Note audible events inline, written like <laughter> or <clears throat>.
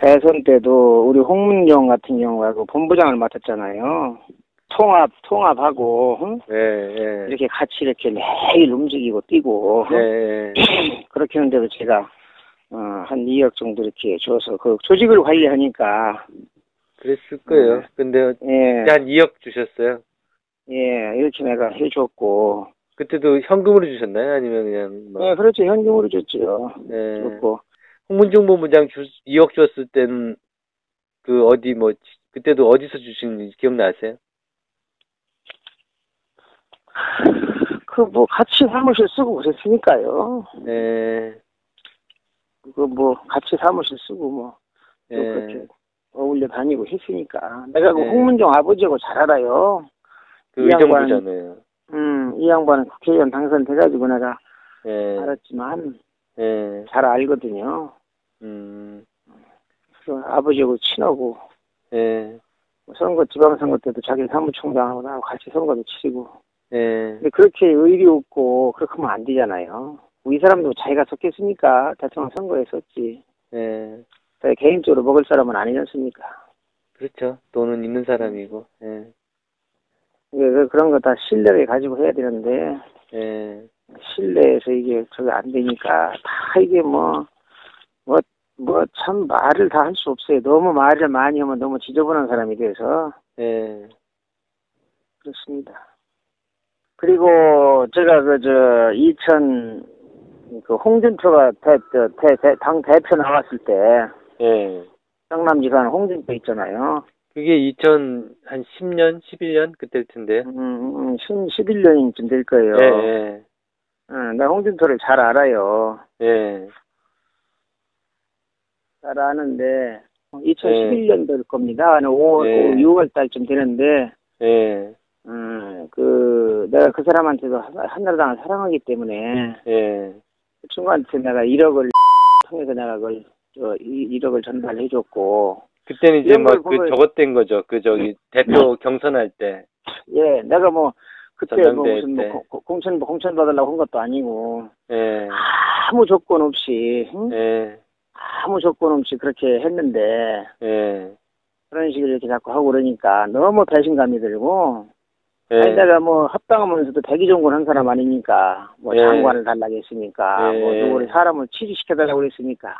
대선 때도 우리 홍문경 같은 경우가 그 본부장을 맡았잖아요. 통합, 통합하고, 응? 예, 예. 이렇게 같이 이렇게 매일 움직이고 뛰고, 예, 응? 예. <clears throat> 그렇게 하는데도 제가, 어, 한 2억 정도 이렇게 줘서 그 조직을 관리하니까, 그랬을 거예요. 네. 근데 예, 한 2억 주셨어요. 예, 이렇게 내가 해줬고, 그때도 현금으로 주셨나요? 아니면 그냥 뭐 예, 그렇죠. 현금으로 줬죠. 예. 줬고, 홍문종 본부장 주, 2억 줬을 때는 그 어디 뭐 지- 그때도 어디서 주신 기억나세요? 그 뭐 같이 사무실 쓰고 그랬으니까요. 예. 그뭐 같이 사무실 쓰고 뭐또 예. 그렇게 어울려 다니고 했으니까 내가 그 네. 홍문종 아버지하고 잘 알아요. 그 의정부잖아요. 음, 이 양반은 국회의원 당선돼가지고 내가 예. 알았지만 예. 잘 알거든요. 음. 그래서 아버지하고 친하고 예. 뭐 선거 지방선거 때도 자기 사무총장하고 나하고 같이 선거도 치르고 예. 근데 그렇게 의리 없고 그렇게 하면 안 되잖아요. 이 사람도 자기가 속했으니까 대통령 선거에 썼지. 예. 개인적으로 먹을 사람은 아니지 않습니까? 그렇죠. 돈은 있는 사람이고. 예. 그- 그런 거 다 신뢰를 가지고 해야 되는데 예. 신뢰에서 이게 저게 안 되니까 다 이게 뭐 뭐 뭐 참 말을 다 할 수 없어요. 너무 말을 많이 하면 너무 지저분한 사람이 돼서 예. 그렇습니다. 그리고 제가 그 저 2000, 그 홍준표가 대, 저, 대, 대, 당 대표 나왔을 때 예. 경남지간 홍준표 있잖아요. 그게 2000, 한 10년, 11년? 그때일 텐데요. 음, 음, 11년쯤 될 거예요. 예, 예. 응, 나 홍준표를 잘 알아요. 예. 잘 아는데 2011년 될 겁니다. 한 5월, 네. 6월 달쯤 되는데 예. 음, 그 내가 그 사람한테도 한- 한나라당을 사랑하기 때문에 예. 그 친구한테 내가 1억을 <laughs> 통해서 내가 그걸 저 1억을 전달해 줬고 그때는 이제 이런 막걸그 보면- 저것 된 거죠. 그 저기 대표 경선할 때. 예 내가 뭐 그때 뭐 무슨 뭐 때. 고- 고- 공천 공천 받으려고 한 것도 아니고 예. 아무 조건 없이 응? 예. 아무 조건 없이 그렇게 했는데 예. 그런 식으로 이렇게 자꾸 하고 그러니까 너무 배신감이 들고 예. 아니 내가 뭐 합당하면서도 대기종군 한 사람 아니니까 뭐 예. 장관을 달라고 했으니까 예. 뭐 누구를 사람을 취직시켜달라고 그랬으니까